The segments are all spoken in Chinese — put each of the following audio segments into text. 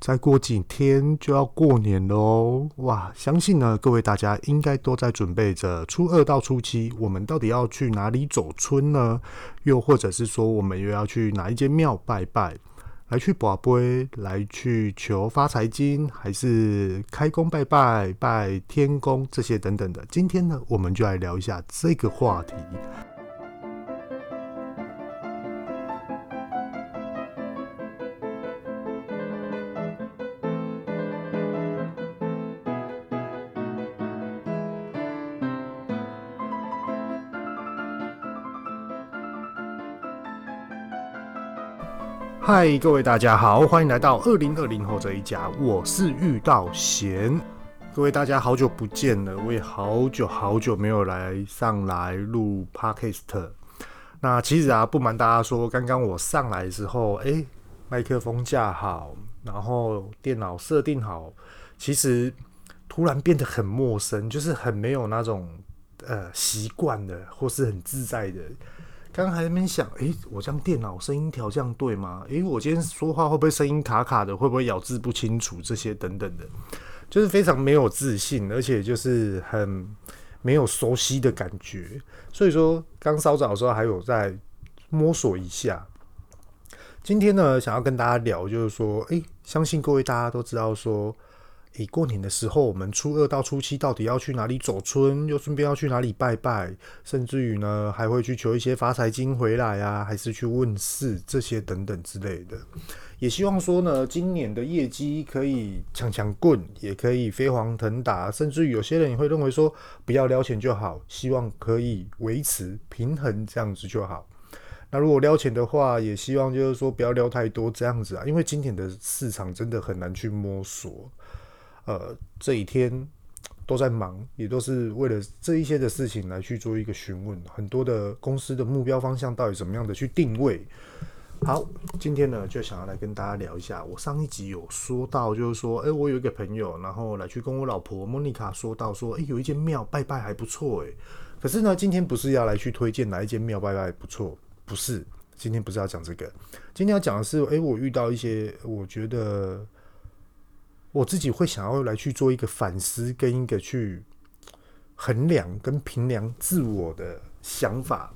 再过几天就要过年喽，哇！相信呢，各位大家应该都在准备着初二到初七，我们到底要去哪里走春呢？又或者是说，我们又要去哪一间庙拜拜，来去跋杯，来去求发财金，还是开工拜拜、拜天公这些等等的？今天呢，我们就来聊一下这个话题。嗨，各位大家好，欢迎来到二零二零后这一家，我是玉道贤。各位大家好久不见了，我也好久好久没有来上来录 Podcast。那其实啊，不瞒大家说，刚刚我上来的时候，哎、麦克风架好，然后电脑设定好，其实突然变得很陌生，就是很没有那种呃习惯的，或是很自在的。刚刚还在那边想，诶、我这样电脑声音调这样对吗？诶、我今天说话会不会声音卡卡的？会不会咬字不清楚？这些等等的，就是非常没有自信，而且就是很没有熟悉的感觉。所以说，刚稍早的时候还有在摸索一下。今天呢，想要跟大家聊，就是说，诶、相信各位大家都知道说。诶，过年的时候，我们初二到初七到底要去哪里走春？又顺便要去哪里拜拜？甚至于呢，还会去求一些发财金回来啊，还是去问事这些等等之类的。也希望说呢，今年的业绩可以强强棍，也可以飞黄腾达。甚至于有些人也会认为说，不要撩钱就好，希望可以维持平衡这样子就好。那如果撩钱的话，也希望就是说不要撩太多这样子啊，因为今年的市场真的很难去摸索。呃，这一天都在忙，也都是为了这一些的事情来去做一个询问。很多的公司的目标方向到底怎么样的去定位？好，今天呢就想要来跟大家聊一下。我上一集有说到，就是说，哎，我有一个朋友，然后来去跟我老婆莫妮卡说到，说，哎，有一间庙拜拜还不错，哎。可是呢，今天不是要来去推荐哪一间庙拜拜不错，不是，今天不是要讲这个，今天要讲的是，哎，我遇到一些，我觉得。我自己会想要来去做一个反思，跟一个去衡量跟评量自我的想法。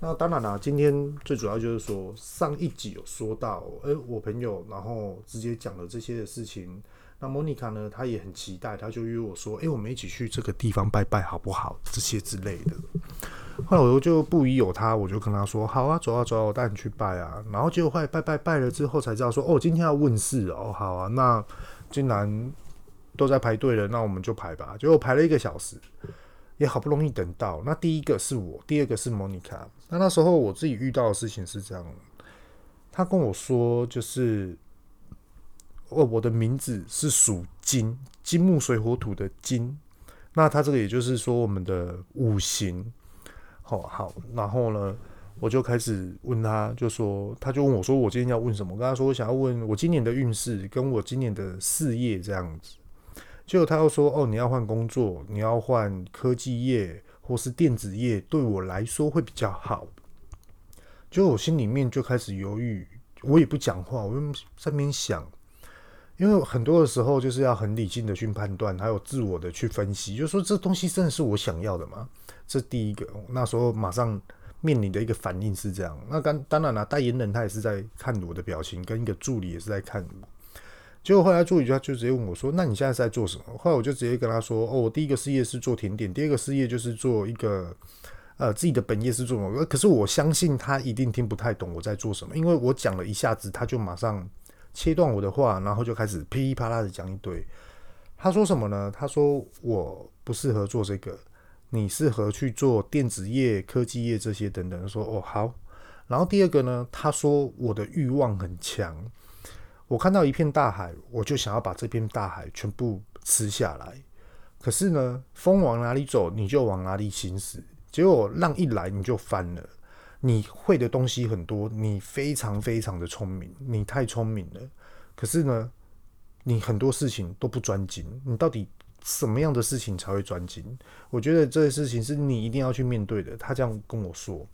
那当然了，今天最主要就是说，上一集有说到，诶，我朋友然后直接讲了这些的事情。那莫妮卡呢，她也很期待，她就约我说，诶，我们一起去这个地方拜拜好不好？这些之类的。后来我就不疑有他，我就跟他说，好啊，走啊走啊，我带你去拜啊。然后结果后来拜拜拜了之后，才知道说，哦，今天要问事哦，好啊，那。竟然都在排队了，那我们就排吧。结果排了一个小时，也好不容易等到。那第一个是我，第二个是莫妮卡。那那时候我自己遇到的事情是这样，他跟我说，就是哦，我的名字是属金，金木水火土的金。那他这个也就是说我们的五行。好好，然后呢？我就开始问他，就说，他就问我说，我今天要问什么？跟他说，我想要问我今年的运势，跟我今年的事业这样子。结果他又说，哦，你要换工作，你要换科技业或是电子业，对我来说会比较好。就我心里面就开始犹豫，我也不讲话，我就在那边想，因为很多的时候就是要很理性的去判断，还有自我的去分析，就说这东西真的是我想要的吗？这第一个，那时候马上。面临的一个反应是这样，那刚当然了，代言人他也是在看我的表情，跟一个助理也是在看我。结果后来助理就就直接问我说：“那你现在是在做什么？”后来我就直接跟他说：“哦，我第一个事业是做甜点，第二个事业就是做一个呃自己的本业是做什么。”可是我相信他一定听不太懂我在做什么，因为我讲了一下子，他就马上切断我的话，然后就开始噼里啪啦的讲一堆。他说什么呢？他说我不适合做这个。你适合去做电子业、科技业这些等等。说哦好，然后第二个呢，他说我的欲望很强，我看到一片大海，我就想要把这片大海全部吃下来。可是呢，风往哪里走，你就往哪里行驶。结果浪一来，你就翻了。你会的东西很多，你非常非常的聪明，你太聪明了。可是呢，你很多事情都不专精，你到底？什么样的事情才会专精？我觉得这些事情是你一定要去面对的。他这样跟我说，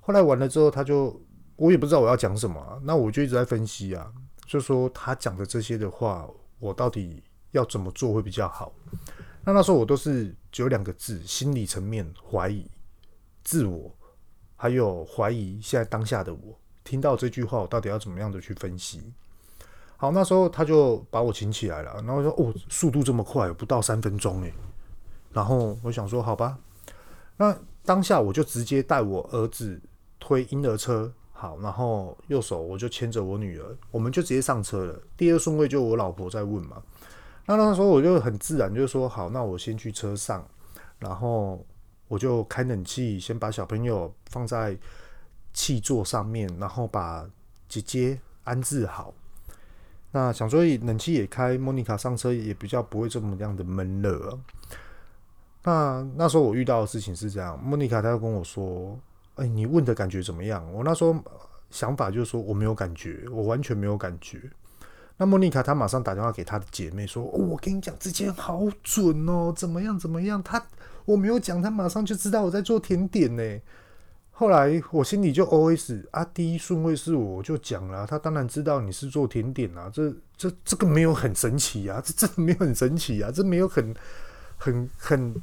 后来完了之后，他就我也不知道我要讲什么，那我就一直在分析啊，就说他讲的这些的话，我到底要怎么做会比较好？那那时候我都是只有两个字：心理层面怀疑自我，还有怀疑现在当下的我。听到这句话，我到底要怎么样的去分析？好，那时候他就把我请起来了，然后说：“哦，速度这么快，不到三分钟诶。”然后我想说：“好吧。”那当下我就直接带我儿子推婴儿车，好，然后右手我就牵着我女儿，我们就直接上车了。第二顺位就我老婆在问嘛。那那时候我就很自然就说：“好，那我先去车上，然后我就开冷气，先把小朋友放在气座上面，然后把姐姐安置好。那想说冷气也开，莫妮卡上车也比较不会这么样的闷热。”那那时候我遇到的事情是这样，莫妮卡她就跟我说：“哎、你问的感觉怎么样？”我那时候想法就是说我没有感觉，我完全没有感觉。那莫妮卡她马上打电话给她的姐妹说：“，我跟你讲，之前好准哦，怎么样怎么样？她我没有讲，她马上就知道我在做甜点呢。”后来我心里就 OS 啊，第一顺位是我，我就讲了，他当然知道你是做甜点啊，这这这个没有很神奇啊，这这没有很神奇啊，这没有很很很。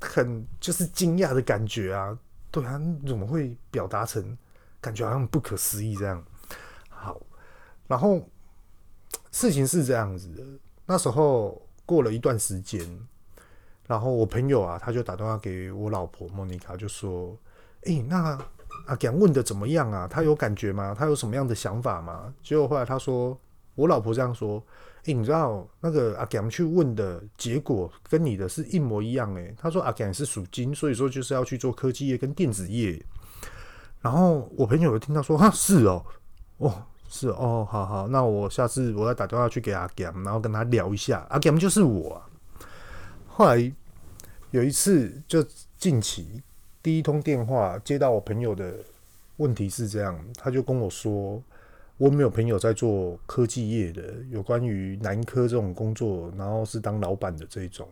很就是惊讶的感觉啊，对啊，怎么会表达成感觉好像不可思议这样？好，然后事情是这样子的，那时候过了一段时间，然后我朋友啊，他就打电话给我老婆莫妮卡，就说：“诶、那阿强问的怎么样啊？他有感觉吗？他有什么样的想法吗？”结果后来他说，我老婆这样说。诶、你知道那个阿强去问的结果跟你的是一模一样诶，他说阿强是属金，所以说就是要去做科技业跟电子业。然后我朋友有听到说，哈，是哦，哦，是哦，好好，那我下次我要打电话去给阿强，然后跟他聊一下。阿强就是我啊。后来有一次，就近期第一通电话接到我朋友的问题是这样，他就跟我说。我没有朋友在做科技业的，有关于男科这种工作，然后是当老板的这一种。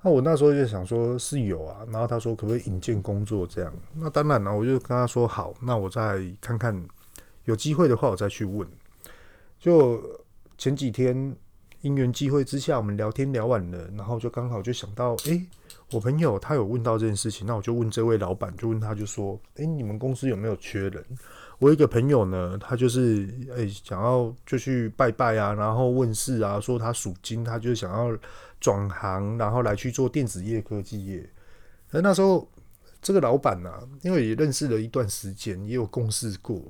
那我那时候就想说，是有啊。然后他说，可不可以引荐工作这样？那当然了，我就跟他说好。那我再看看，有机会的话，我再去问。就前几天因缘际会之下，我们聊天聊完了，然后就刚好就想到，诶，我朋友他有问到这件事情，那我就问这位老板，就问他就说，诶，你们公司有没有缺人？我一个朋友呢，他就是诶、想要就去拜拜啊，然后问事啊，说他属金，他就想要转行，然后来去做电子业、科技业。而那时候这个老板呢、因为也认识了一段时间，也有共事过，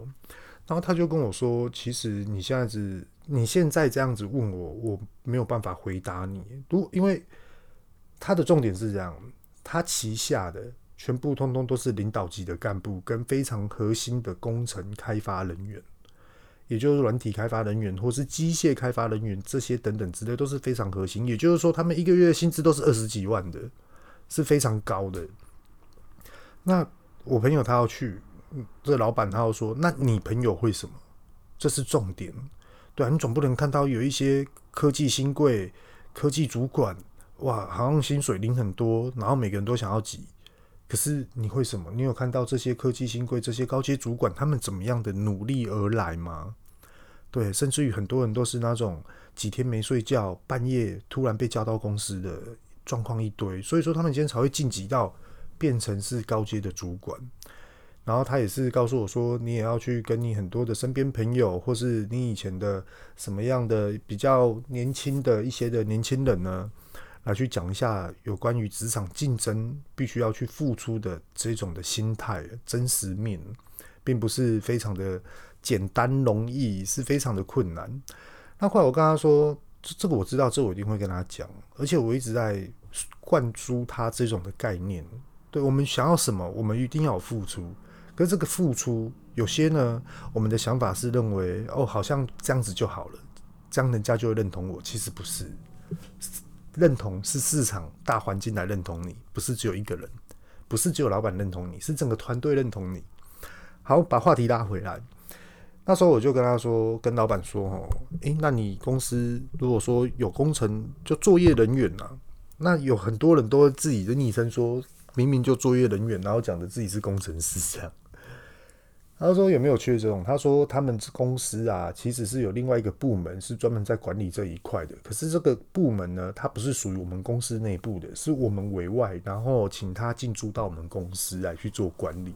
然后他就跟我说，其实你现在子你现在这样子问我，我没有办法回答你。如因为他的重点是这样，他旗下的。全部通通都是领导级的干部跟非常核心的工程开发人员，也就是软体开发人员或是机械开发人员这些等等之类都是非常核心。也就是说，他们一个月薪资都是二十几万的，是非常高的。那我朋友他要去，这老板他要说，那你朋友会什么？这是重点。对啊，你总不能看到有一些科技新贵、科技主管，哇，好像薪水领很多，然后每个人都想要挤。可是你会什么？你有看到这些科技新贵、这些高阶主管他们怎么样的努力而来吗？对，甚至于很多人都是那种几天没睡觉，半夜突然被叫到公司的状况一堆，所以说他们今天才会晋级到变成是高阶的主管。然后他也是告诉我说，你也要去跟你很多的身边朋友，或是你以前的什么样的比较年轻的一些的年轻人呢？来去讲一下有关于职场竞争必须要去付出的这种的心态，真实面，并不是非常的简单容易，是非常的困难。那后来我跟他说，这这个我知道，这我一定会跟他讲，而且我一直在灌输他这种的概念。对，我们想要什么，我们一定要付出。可是这个付出，有些呢，我们的想法是认为，哦，好像这样子就好了，这样人家就会认同我。其实不是。认同是市场大环境来认同你，不是只有一个人，不是只有老板认同你，是整个团队认同你。好，把话题拉回来。那时候我就跟他说，跟老板说：“哦，诶，那你公司如果说有工程，就作业人员啊，那有很多人都自己的昵称说明明就作业人员，然后讲的自己是工程师这样。他说有没有缺这种？他说他们公司啊，其实是有另外一个部门是专门在管理这一块的。可是这个部门呢，它不是属于我们公司内部的，是我们委外，然后请他进驻到我们公司来去做管理。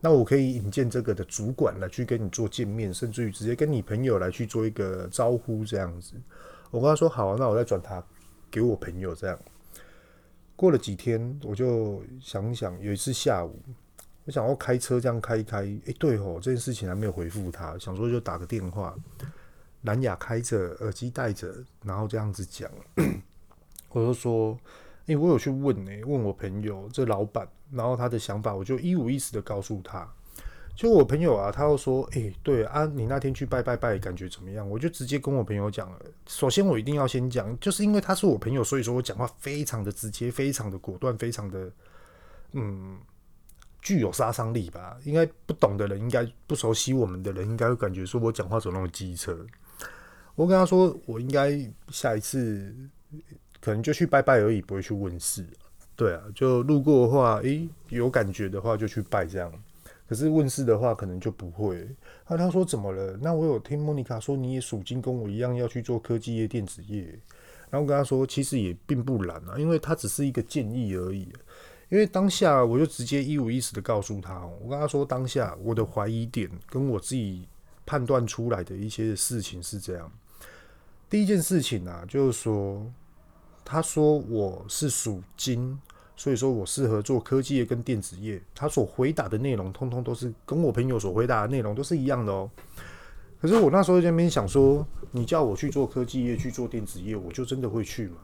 那我可以引荐这个的主管来去跟你做见面，甚至于直接跟你朋友来去做一个招呼这样子。我跟他说好啊，那我再转他给我朋友这样。过了几天，我就想想，有一次下午。我想要开车这样开一开，诶、欸，对哦，这件事情还没有回复他，想说就打个电话，蓝牙开着，耳机戴着，然后这样子讲。我就说，诶、欸，我有去问呢、问我朋友这老板，然后他的想法，我就一五一十的告诉他。就我朋友啊，他又说，诶、欸，对啊，你那天去拜拜拜，感觉怎么样？我就直接跟我朋友讲了。首先，我一定要先讲，就是因为他是我朋友，所以说我讲话非常的直接，非常的果断，非常的，嗯。具有杀伤力吧？应该不懂的人，应该不熟悉我们的人，应该会感觉说我讲话走那么机车。我跟他说，我应该下一次可能就去拜拜而已，不会去问事。对啊，就路过的话，诶、有感觉的话就去拜这样。可是问事的话，可能就不会。那他说怎么了？那我有听莫妮卡说你也属金，跟我一样要去做科技业、电子业。然后跟他说，其实也并不难啊，因为他只是一个建议而已。因为当下我就直接一五一十的告诉他，我跟他说当下我的怀疑点跟我自己判断出来的一些事情是这样。第一件事情啊，就是说，他说我是属金，所以说我适合做科技业跟电子业。他所回答的内容，通通都是跟我朋友所回答的内容都是一样的哦。可是我那时候在那边想说，你叫我去做科技业，去做电子业，我就真的会去吗？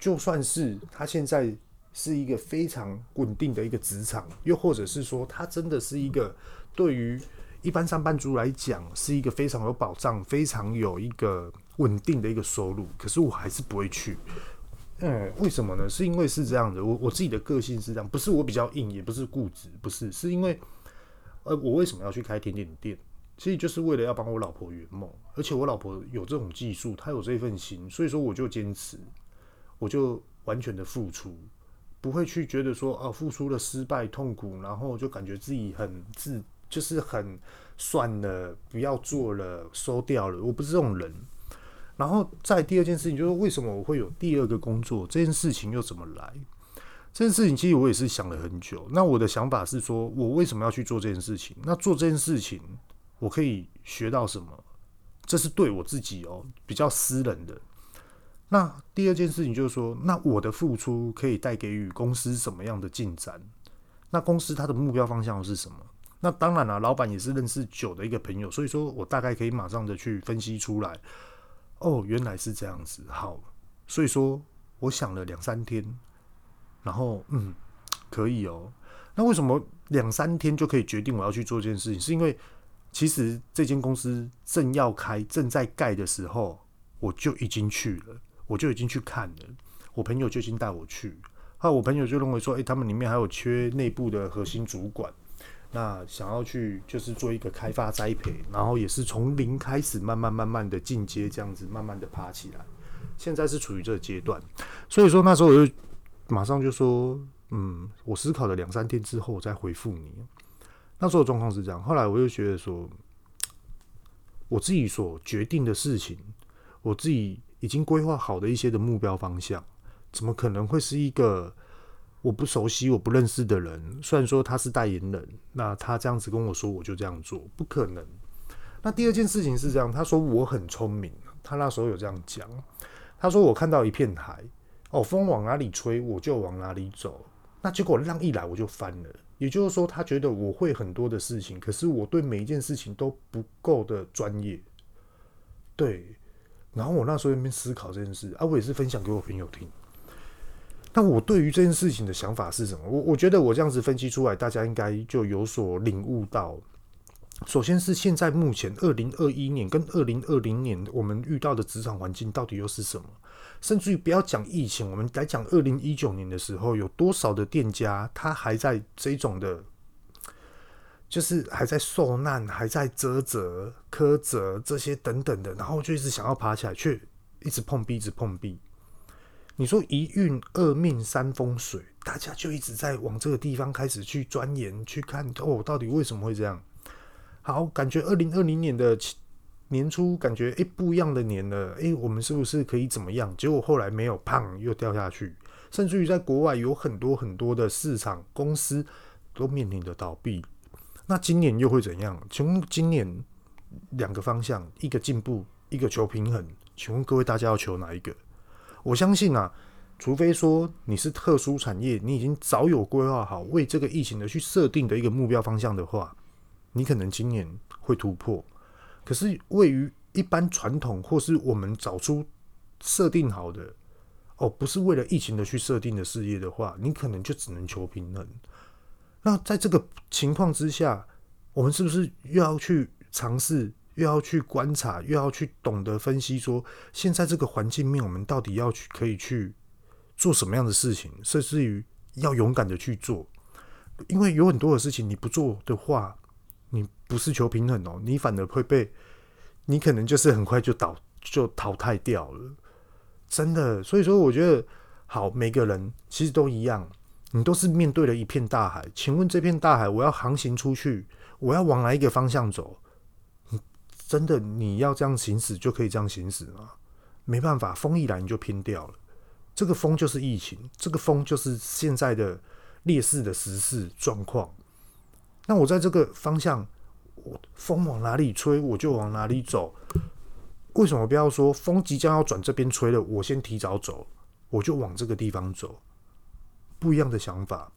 就算是他现在。是一个非常稳定的一个职场，又或者是说，他真的是一个对于一般上班族来讲，是一个非常有保障、非常有一个稳定的一个收入。可是我还是不会去。嗯，为什么呢？是因为是这样的，我我自己的个性是这样，不是我比较硬，也不是固执，不是，是因为，呃，我为什么要去开甜点店？其实就是为了要帮我老婆圆梦，而且我老婆有这种技术，她有这份心，所以说我就坚持，我就完全的付出。不会去觉得说，呃、付出了失败痛苦，然后就感觉自己很自，就是很算了，不要做了，收掉了。我不是这种人。然后再第二件事情，就是为什么我会有第二个工作？这件事情又怎么来？这件事情其实我也是想了很久。那我的想法是说，我为什么要去做这件事情？那做这件事情，我可以学到什么？这是对我自己哦，比较私人的。那第二件事情就是说，那我的付出可以带给予公司什么样的进展？那公司它的目标方向是什么？那当然了，老板也是认识久的一个朋友，所以说我大概可以马上的去分析出来。哦，原来是这样子。好，所以说我想了两三天，然后嗯，可以哦。那为什么两三天就可以决定我要去做这件事情？是因为其实这间公司正要开、正在盖的时候，我就已经去了。我就已经去看了，我朋友就已经带我去，后我朋友就认为说，诶、他们里面还有缺内部的核心主管，那想要去就是做一个开发栽培，然后也是从零开始，慢慢慢慢的进阶，这样子慢慢的爬起来，现在是处于这个阶段，所以说那时候我就马上就说，嗯，我思考了两三天之后我再回复你。那时候状况是这样，后来我就觉得说，我自己所决定的事情，我自己。已经规划好的一些的目标方向，怎么可能会是一个我不熟悉、我不认识的人？虽然说他是代言人，那他这样子跟我说，我就这样做，不可能。那第二件事情是这样，他说我很聪明，他那时候有这样讲，他说我看到一片海，哦，风往哪里吹，我就往哪里走。那结果浪一来，我就翻了。也就是说，他觉得我会很多的事情，可是我对每一件事情都不够的专业。对。然后我那时候在那边思考这件事啊，我也是分享给我朋友听。那我对于这件事情的想法是什么？我我觉得我这样子分析出来，大家应该就有所领悟到。首先是现在目前二零二一年跟二零二零年我们遇到的职场环境到底又是什么？甚至于不要讲疫情，我们来讲二零一九年的时候，有多少的店家他还在这种的。就是还在受难，还在啧啧、苛责这些等等的，然后就一直想要爬起来，却一直碰壁，一直碰壁。你说一运二命三风水，大家就一直在往这个地方开始去钻研、去看哦，到底为什么会这样？好，感觉二零二零年的年初，感觉诶不一样的年了，诶，我们是不是可以怎么样？结果后来没有，胖，又掉下去。甚至于在国外有很多很多的市场公司都面临着倒闭。那今年又会怎样？请问今年两个方向，一个进步，一个求平衡。请问各位大家要求哪一个？我相信啊，除非说你是特殊产业，你已经早有规划好为这个疫情的去设定的一个目标方向的话，你可能今年会突破。可是位于一般传统或是我们早出设定好的。哦，不是为了疫情的去设定的事业的话，你可能就只能求平衡。那在这个情况之下，我们是不是又要去尝试，又要去观察，又要去懂得分析，说现在这个环境面，我们到底要去可以去做什么样的事情，甚至于要勇敢的去做。因为有很多的事情你不做的话，你不是求平衡哦，你反而会被，你可能就是很快就倒就淘汰掉了。真的，所以说我觉得好，每个人其实都一样，你都是面对了一片大海。请问这片大海，我要航行出去，我要往哪一个方向走？真的，你要这样行驶就可以这样行驶吗？没办法，风一来你就偏掉了。这个风就是疫情，这个风就是现在的劣势的时事状况。那我在这个方向，我风往哪里吹，我就往哪里走。为什么不要说风即将要转这边吹了，我先提早走，我就往这个地方走？不一样的想法。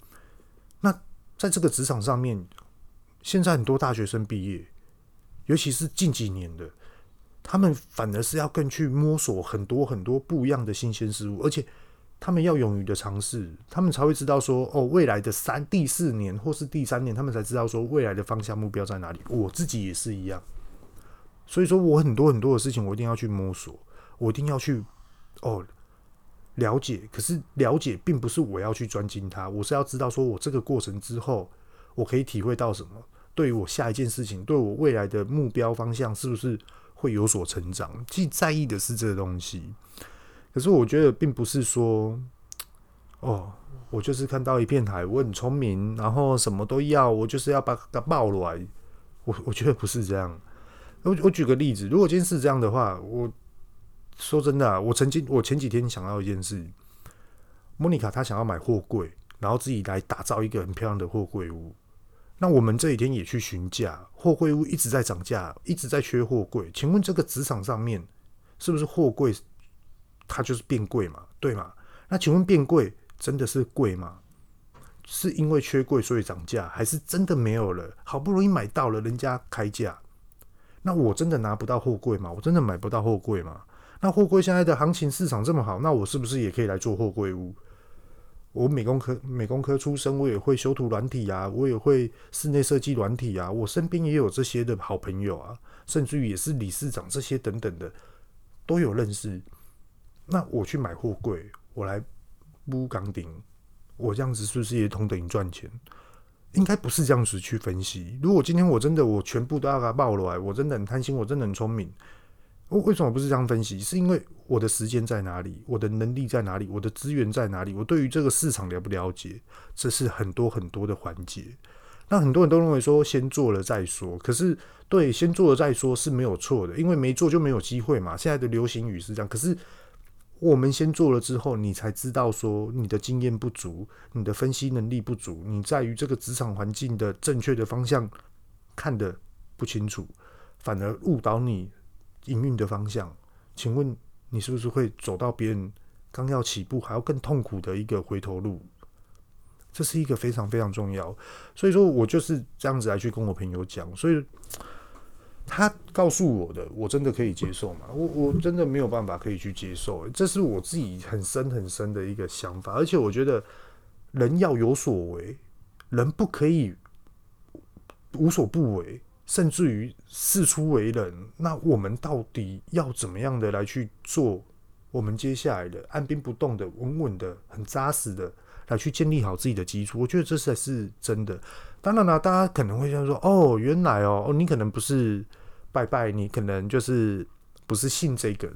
那在这个职场上面，现在很多大学生毕业，尤其是近几年的，他们反而是要更去摸索很多很多不一样的新鲜事物，而且他们要勇于的尝试，他们才会知道说，哦，未来的三、第四年或是第三年，他们才知道说未来的方向目标在哪里。我自己也是一样。所以说，我很多很多的事情，我一定要去摸索，我一定要去哦了解。可是了解并不是我要去专精它，我是要知道说我这个过程之后，我可以体会到什么，对于我下一件事情，对我未来的目标方向，是不是会有所成长？既在意的是这个东西。可是我觉得，并不是说哦，我就是看到一片海，我很聪明，然后什么都要，我就是要把它抱来。我我觉得不是这样。我我举个例子，如果今天是这样的话，我说真的，我曾经我前几天想到一件事，莫妮卡她想要买货柜，然后自己来打造一个很漂亮的货柜屋。那我们这几天也去询价，货柜屋一直在涨价，一直在缺货柜。请问这个职场上面是不是货柜它就是变贵嘛？对吗？那请问变贵真的是贵吗？是因为缺柜所以涨价，还是真的没有了？好不容易买到了，人家开价。那我真的拿不到货柜吗？我真的买不到货柜吗？那货柜现在的行情市场这么好，那我是不是也可以来做货柜屋？我美工科美工科出身，我也会修图软体啊，我也会室内设计软体啊，我身边也有这些的好朋友啊，甚至于也是理事长这些等等的都有认识。那我去买货柜，我来铺钢顶，我这样子是不是也同等于赚钱？应该不是这样子去分析。如果今天我真的我全部都要给他报了，我真的很贪心，我真的很聪明。我为什么不是这样分析？是因为我的时间在哪里，我的能力在哪里，我的资源在哪里，我对于这个市场了不了解，这是很多很多的环节。那很多人都认为说先做了再说，可是对，先做了再说是没有错的，因为没做就没有机会嘛。现在的流行语是这样，可是。我们先做了之后，你才知道说你的经验不足，你的分析能力不足，你在于这个职场环境的正确的方向看得不清楚，反而误导你营运的方向。请问你是不是会走到别人刚要起步还要更痛苦的一个回头路？这是一个非常非常重要。所以说我就是这样子来去跟我朋友讲，所以。他告诉我的，我真的可以接受吗？我我真的没有办法可以去接受，这是我自己很深很深的一个想法。而且我觉得人要有所为，人不可以无所不为，甚至于事出为人。那我们到底要怎么样的来去做？我们接下来的按兵不动的、稳稳的、很扎实的来去建立好自己的基础。我觉得这才是真的。当然了，大家可能会这样说：“哦，原来哦，哦，你可能不是拜拜，你可能就是不是信这个的。”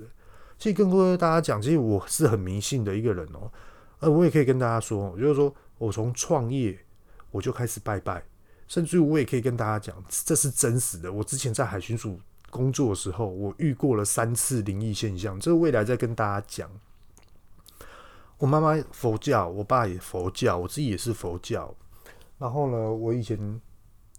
其实跟各位大家讲，其实我是很迷信的一个人哦、呃，我也可以跟大家说，就是说我从创业我就开始拜拜，甚至我也可以跟大家讲，这是真实的。我之前在海巡署工作的时候，我遇过了三次灵异现象，这个未来再跟大家讲。我妈妈佛教，我爸也佛教，我自己也是佛教。然后呢，我以前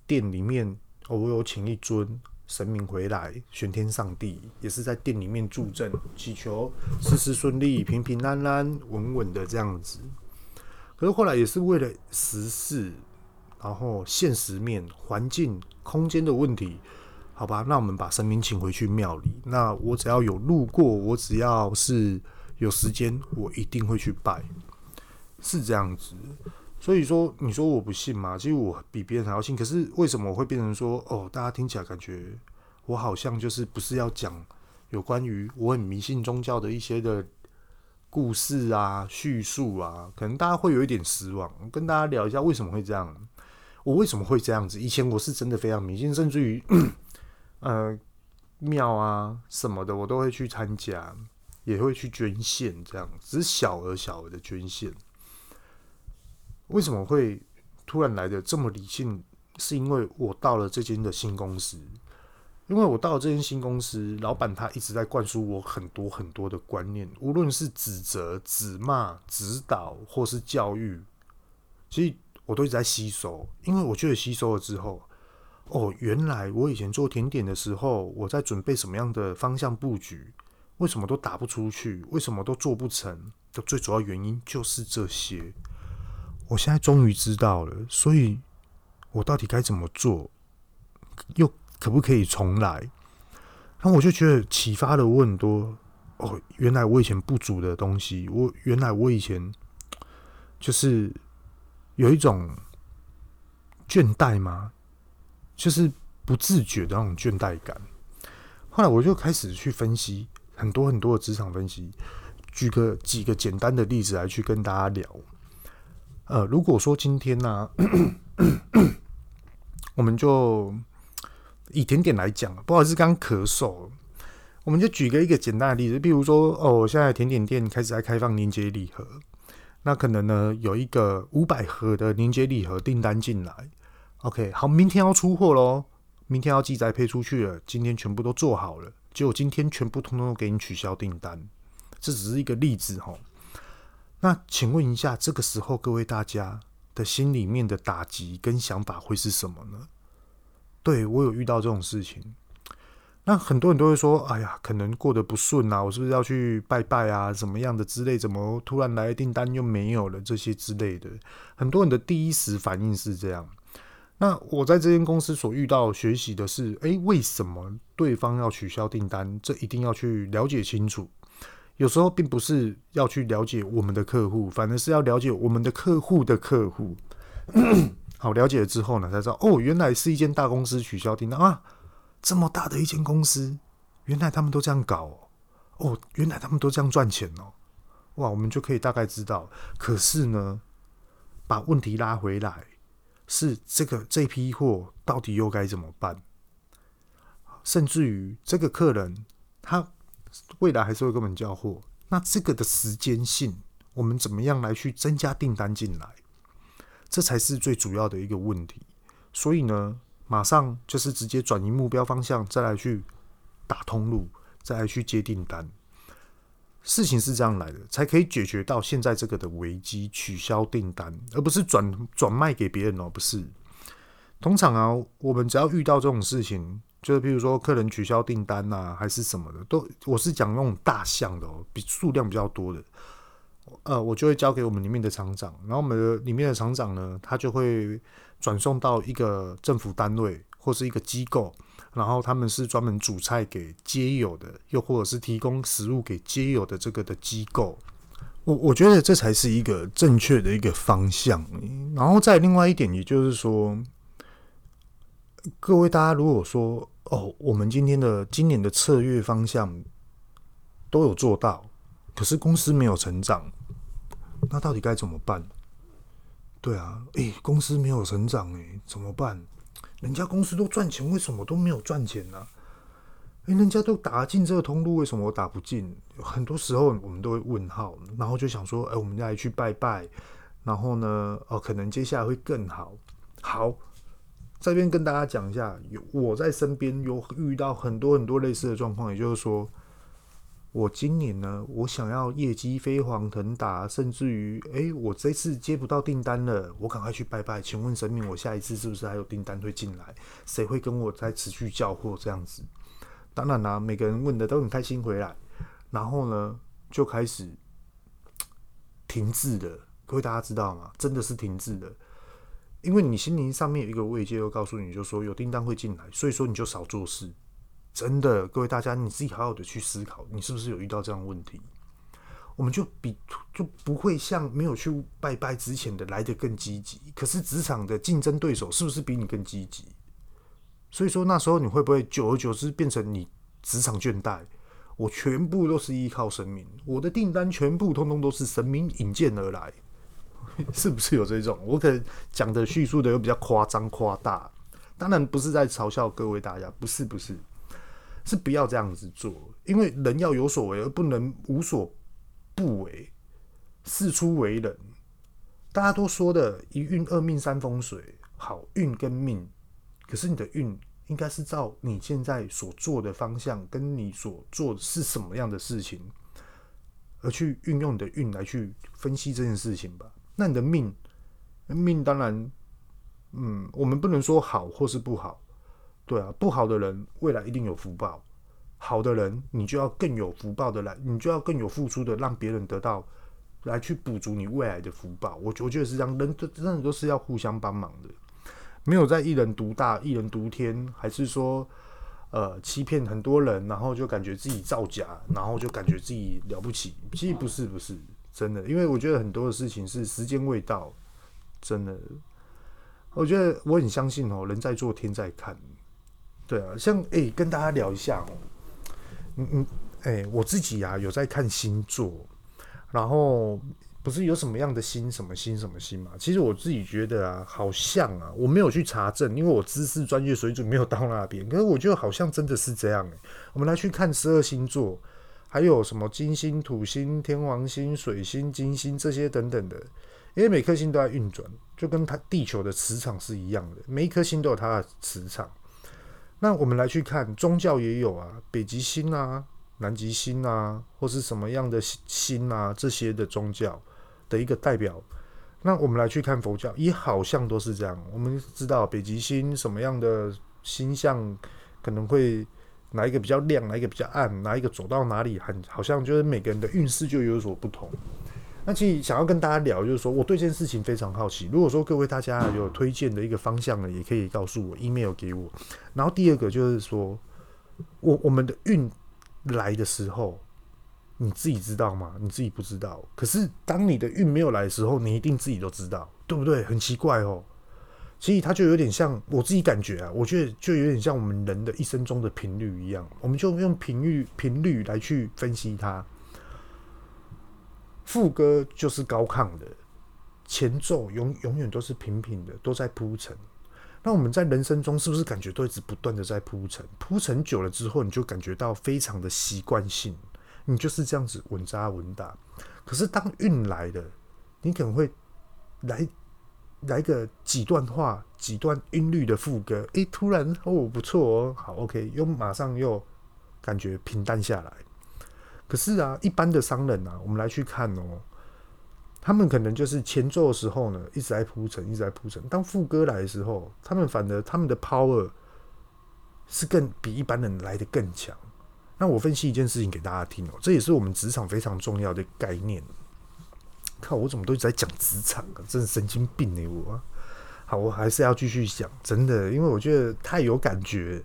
店里面，我有请一尊神明回来，玄天上帝也是在店里面助阵，祈求事事顺利、平平安安、稳稳的这样子。可是后来也是为了时事，然后现实面、环境、空间的问题，好吧，那我们把神明请回去庙里。那我只要有路过，我只要是。有时间我一定会去拜，是这样子。所以说，你说我不信吗？其实我比别人还要信。可是为什么我会变成说，哦，大家听起来感觉我好像就是不是要讲有关于我很迷信宗教的一些的故事啊、叙述啊，可能大家会有一点失望。跟大家聊一下为什么会这样？我为什么会这样子？以前我是真的非常迷信，甚至于呃庙啊什么的，我都会去参加。也会去捐献，这样只是小额小额的捐献。为什么会突然来的这么理性？是因为我到了这间的新公司，因为我到了这间新公司，老板他一直在灌输我很多很多的观念，无论是指责、指骂、指导或是教育，其实我都一直在吸收。因为我觉得吸收了之后，哦，原来我以前做甜点的时候，我在准备什么样的方向布局。为什么都打不出去？为什么都做不成？的最主要原因就是这些。我现在终于知道了，所以我到底该怎么做？又可不可以重来？然后我就觉得启发了我很多。哦，原来我以前不足的东西，我原来我以前就是有一种倦怠吗？就是不自觉的那种倦怠感。后来我就开始去分析。很多很多的职场分析，举个几个简单的例子来去跟大家聊。呃，如果说今天呢、我们就以甜点来讲，不好意思，刚咳嗽，我们就举个一个简单的例子，比如说，哦，现在甜点店开始在开放年节礼盒，那可能呢有一个五百盒的凝结礼盒订单进来，OK，好，明天要出货喽，明天要寄宅配出去了，今天全部都做好了。结果今天全部通通都给你取消订单，这只是一个例子哈。那请问一下，这个时候各位大家的心里面的打击跟想法会是什么呢？对，我有遇到这种事情，那很多人都会说：“哎呀，可能过得不顺啊，我是不是要去拜拜啊？怎么样的之类？怎么突然来订单又没有了？这些之类的，很多人的第一时反应是这样。”那我在这间公司所遇到学习的是，哎，为什么对方要取消订单？这一定要去了解清楚。有时候并不是要去了解我们的客户，反而是要了解我们的客户的客户。好，了解了之后呢，才知道哦，原来是一间大公司取消订单啊，这么大的一间公司，原来他们都这样搞哦，原来他们都这样赚钱哦，哇，我们就可以大概知道。可是呢，把问题拉回来。是这个这批货到底又该怎么办？甚至于这个客人他未来还是会跟我们交货，那这个的时间性，我们怎么样来去增加订单进来？这才是最主要的一个问题。所以呢，马上就是直接转移目标方向，再来去打通路，再来去接订单。事情是这样来的，才可以解决到现在这个的危机，取消订单，而不是转转卖给别人哦。不是，通常啊，我们只要遇到这种事情，就是比如说客人取消订单呐、啊，还是什么的，都我是讲那种大项的哦，比数量比较多的，呃，我就会交给我们里面的厂长，然后我们的里面的厂长呢，他就会转送到一个政府单位或是一个机构。然后他们是专门煮菜给街友的，又或者是提供食物给街友的这个的机构。我我觉得这才是一个正确的一个方向。然后再另外一点，也就是说，各位大家如果说哦，我们今天的今年的策略方向都有做到，可是公司没有成长，那到底该怎么办？对啊，诶，公司没有成长，诶，怎么办？人家公司都赚钱，为什么都没有赚钱呢？啊？诶，人家都打进这个通路，为什么我打不进？很多时候我们都会问号，然后就想说，哎，我们再来去拜拜，然后呢，哦，可能接下来会更好。好，这边跟大家讲一下，有我在身边有遇到很多很多类似的状况，也就是说，我今年呢，我想要业绩飞黄腾达，甚至于，诶，我这次接不到订单了，我赶快去拜拜，请问神明，我下一次是不是还有订单会进来？谁会跟我再持续交货这样子？当然啦、每个人问的都很开心回来，然后呢，就开始停滞的。各位大家知道吗？真的是停滞的，因为你心灵上面有一个慰藉，又告诉你就说有订单会进来，所以说你就少做事。真的，各位大家，你自己好好的去思考，你是不是有遇到这样的问题？我们就比就不会像没有去拜拜之前的来得更积极。可是职场的竞争对手是不是比你更积极？所以说那时候你会不会久而久之变成你职场倦怠？我全部都是依靠神明，我的订单全部通通都是神明引荐而来。是不是有这种？我可能讲的叙述的又比较夸张夸大，当然不是在嘲笑各位大家，不是不是，是不要这样子做，因为人要有所为，而不能无所不为，事出为人。大家都说的一运二命三风水，好运跟命，可是你的运应该是照你现在所做的方向，跟你所做的是什么样的事情，而去运用你的运来去分析这件事情吧。那你的命，命当然，嗯，我们不能说好或是不好，对啊，不好的人未来一定有福报，好的人你就要更有福报的来，你就要更有付出的，让别人得到，来去补足你未来的福报。我我觉得是这样，人真的都是要互相帮忙的，没有在一人独大、一人独天，还是说，呃，欺骗很多人，然后就感觉自己造假，然后就感觉自己了不起，其实不是，不是。真的，因为我觉得很多的事情是时间未到，真的。我觉得我很相信哦，人在做天在看。对啊，像哎、跟大家聊一下哦，嗯嗯，哎、我自己啊有在看星座，然后不是有什么样的星什么星什么星嘛？其实我自己觉得啊，好像啊，我没有去查证，因为我知识专业水准没有到那边。可是我觉得好像真的是这样。我们来去看十二星座。还有什么金星、土星、天王星、水星、金星这些等等的，因为每颗星都在运转，就跟它地球的磁场是一样的，每一颗星都有它的磁场。那我们来去看宗教也有啊，北极星啊、南极星啊，或是什么样的星啊，这些的宗教的一个代表。那我们来去看佛教，也好像都是这样。我们知道北极星什么样的星象可能会。哪一个比较亮，哪一个比较暗，哪一个走到哪里，很好像就是每个人的运势就有所不同。那其实想要跟大家聊，就是说我对这件事情非常好奇。如果说各位大家有推荐的一个方向呢，也可以告诉我，email 给我。然后第二个就是说，我我们的运来的时候，你自己知道吗？你自己不知道。可是当你的运没有来的时候，你一定自己都知道，对不对？很奇怪哦。其实它就有点像我自己感觉啊，我觉得就有点像我们人的一生中的频率一样，我们就用频率频率来去分析它。副歌就是高亢的，前奏永永远都是平平的，都在铺陈。那我们在人生中是不是感觉都一直不断的在铺陈？铺陈久了之后，你就感觉到非常的习惯性，你就是这样子稳扎稳打。可是当运来了，你可能会来。来个几段话，几段音律的副歌，诶，突然哦不错哦，好 OK，又马上又感觉平淡下来。可是啊，一般的商人啊，我们来去看哦，他们可能就是前奏的时候呢，一直在铺陈，一直在铺陈。当副歌来的时候，他们反而他们的 power 是更比一般人来的更强。那我分析一件事情给大家听哦，这也是我们职场非常重要的概念。靠！我怎么都一直在讲职场啊？真是神经病呢！我好，我还是要继续讲，真的，因为我觉得太有感觉。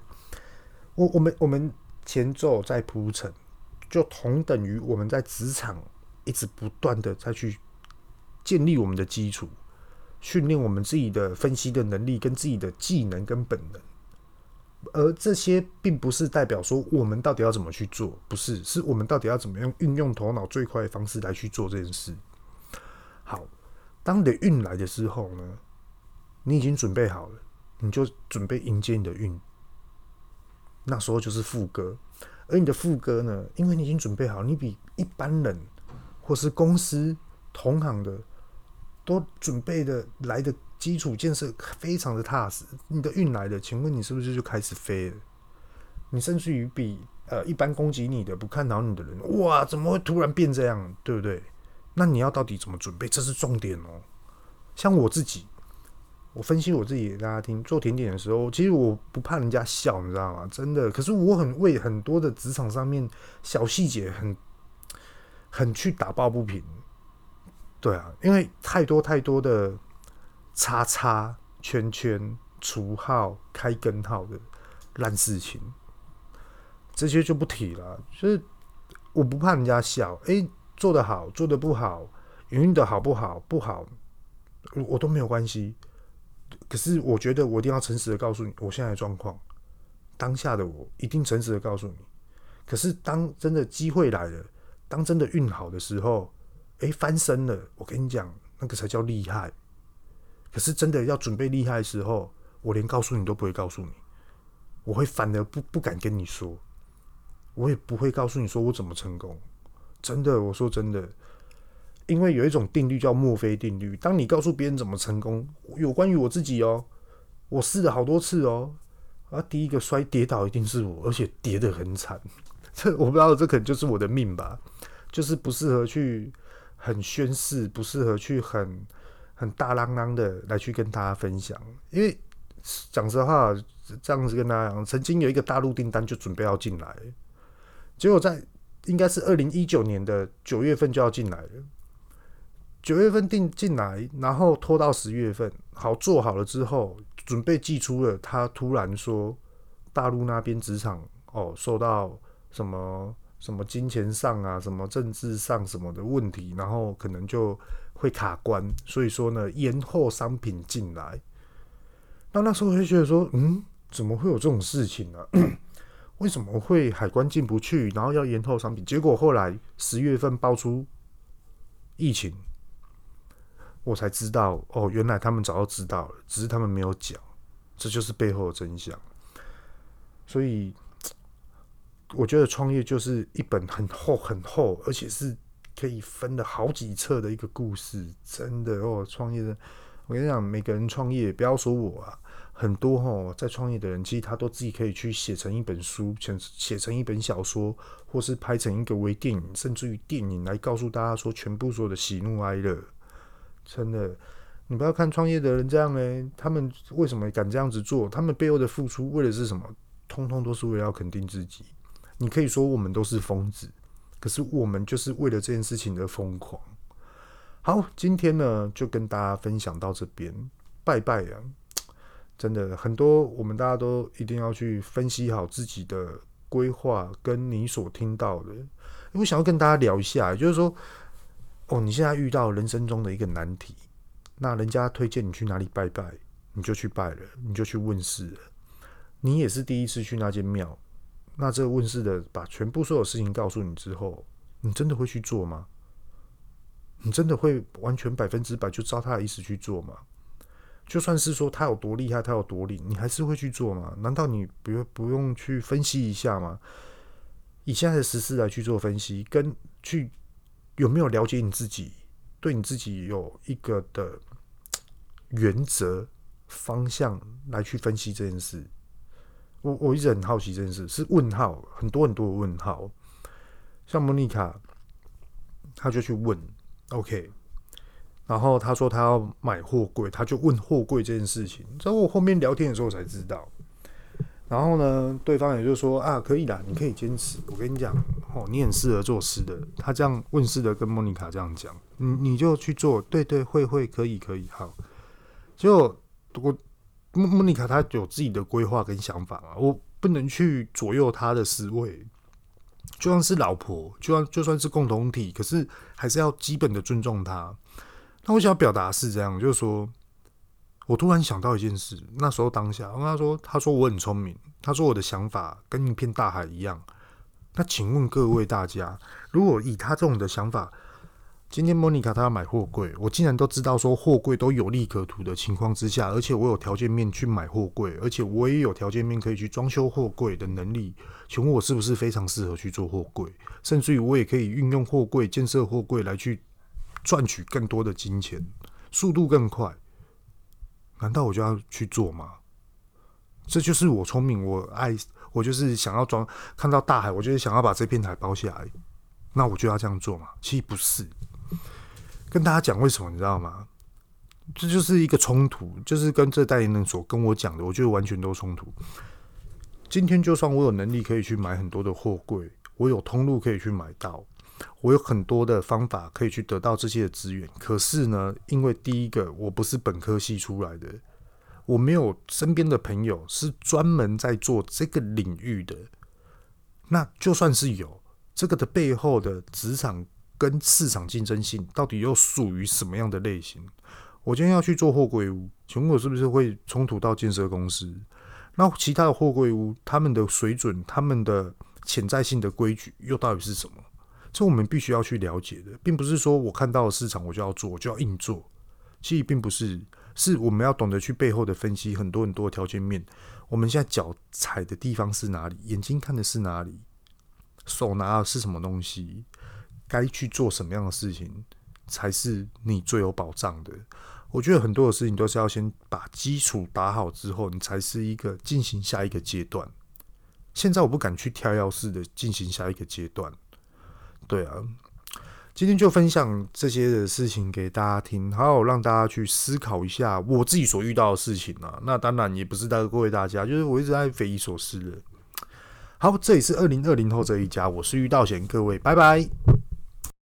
我我们我们前奏在铺陈，就同等于我们在职场一直不断的再去建立我们的基础，训练我们自己的分析的能力跟自己的技能跟本能。而这些并不是代表说我们到底要怎么去做，不是，是我们到底要怎么样运用头脑最快的方式来去做这件事。好，当你的运来的时候呢，你已经准备好了，你就准备迎接你的运。那时候就是副歌，而你的副歌呢，因为你已经准备好，你比一般人或是公司同行的都准备的来的基础建设非常的踏实，你的运来的，请问你是不是就开始飞了？你甚至于比呃一般攻击你的、不看好你的人，哇，怎么会突然变这样？对不对？那你要到底怎么准备？这是重点哦。像我自己，我分析我自己给大家听，做甜点的时候，其实我不怕人家笑，你知道吗？真的。可是我很为很多的职场上面小细节很很去打抱不平。对啊，因为太多太多的叉叉圈圈除号开根号的烂事情，这些就不提了。就是我不怕人家笑，诶，做得好，做得不好，营运的好不好，不好，我都没有关系。可是我觉得我一定要诚实的告诉你，我现在的状况，当下的我一定诚实的告诉你。可是当真的机会来了，当真的运好的时候。哎，翻身了！我跟你讲，那个才叫厉害。可是真的要准备厉害的时候，我连告诉你都不会告诉你，我会反而不不敢跟你说，我也不会告诉你说我怎么成功。真的，我说真的，因为有一种定律叫墨菲定律。当你告诉别人怎么成功，有关于我自己哦，我试了好多次哦，啊，第一个摔跌倒一定是我，而且跌得很惨。这我不知道，这可能就是我的命吧，就是不适合去。很宣誓，不适合去很很大啷啷的来去跟大家分享，因为讲实话，这样子跟大家讲，曾经有一个大陆订单就准备要进来，结果在应该是二零一九年的九月份就要进来了，九月份订进来，然后拖到十月份，好做好了之后，准备寄出了，他突然说大陆那边职场哦受到什么。什么金钱上啊，什么政治上什么的问题，然后可能就会卡关，所以说呢，延后商品进来。那那时候我就觉得说，嗯，怎么会有这种事情呢？为什么会海关进不去，然后要延后商品？结果后来十月份爆出疫情，我才知道，哦，原来他们早就知道了，只是他们没有讲，这就是背后的真相。所以。我觉得创业就是一本很厚很厚，而且是可以分的好几册的一个故事。真的哦，创业的，我跟你讲，每个人创业，不要说我啊，很多哦，在创业的人，其实他都自己可以去写成一本书，写写成一本小说，或是拍成一个微电影，甚至于电影来告诉大家说全部所有的喜怒哀乐。真的，你不要看创业的人这样呢，他们为什么敢这样子做？他们背后的付出为的是什么？通通都是为了要肯定自己。你可以说我们都是疯子，可是我们就是为了这件事情的疯狂。好，今天呢就跟大家分享到这边，拜拜啊！真的很多，我们大家都一定要去分析好自己的规划，跟你所听到的。我想要跟大家聊一下，就是说，哦，你现在遇到人生中的一个难题，那人家推荐你去哪里拜拜，你就去拜了，你就去问事了。你也是第一次去那间庙。那这个问事的把全部所有事情告诉你之后，你真的会去做吗？你真的会完全百分之百就照他的意思去做吗？就算是说他有多厉害，他有多灵，你还是会去做吗？难道你不用不用去分析一下吗？以现在的实事来去做分析，跟去有没有了解你自己，对你自己有一个的原则方向来去分析这件事。我我一直很好奇这件事，是问号，很多很多的问号。像莫妮卡，他就去问，OK，然后他说他要买货柜，他就问货柜这件事情。在我后面聊天的时候才知道。然后呢，对方也就说啊，可以啦，你可以坚持。我跟你讲，哦，你很适合做事的。他这样问事的跟莫妮卡这样讲，你你就去做，对对，会会可以可以，好。就我。莫莫妮卡她有自己的规划跟想法嘛，我不能去左右她的思维。就算是老婆，就算就算是共同体，可是还是要基本的尊重她。那我想要表达是这样，就是说，我突然想到一件事，那时候当下，我跟他说，他说我很聪明，他说我的想法跟一片大海一样。那请问各位大家，如果以他这种的想法，今天莫妮卡她要买货柜，我竟然都知道说货柜都有利可图的情况之下，而且我有条件面去买货柜，而且我也有条件面可以去装修货柜的能力，请问我是不是非常适合去做货柜？甚至于我也可以运用货柜建设货柜来去赚取更多的金钱，速度更快。难道我就要去做吗？这就是我聪明，我爱，我就是想要装看到大海，我就是想要把这片海包下来，那我就要这样做嘛？其实不是，跟大家讲为什么，你知道吗？这就是一个冲突，就是跟这代言人所跟我讲的，我觉得完全都冲突。今天就算我有能力可以去买很多的货柜，我有通路可以去买到，我有很多的方法可以去得到这些的资源。可是呢，因为第一个我不是本科系出来的，我没有身边的朋友是专门在做这个领域的。那就算是有这个的背后的职场跟市场竞争性，到底又属于什么样的类型？我今天要去做货柜屋，请问我是不是会冲突到建设公司？那其他的货柜屋，他们的水准、他们的潜在性的规矩又到底是什么？这我们必须要去了解的，并不是说我看到了市场我就要做，我就要硬做。其实并不是，是我们要懂得去背后的分析很多很多的条件面。我们现在脚踩的地方是哪里？眼睛看的是哪里？手拿的是什么东西？该去做什么样的事情才是你最有保障的？我觉得很多的事情都是要先把基础打好之后，你才是一个进行下一个阶段。现在我不敢去跳跃式的进行下一个阶段。对啊，今天就分享这些的事情给大家听，好好让大家去思考一下我自己所遇到的事情啊。那当然也不是在各位大家，就是我一直在匪夷所思的。好，这里是二零二零后这一家，我是遇到贤，各位拜拜。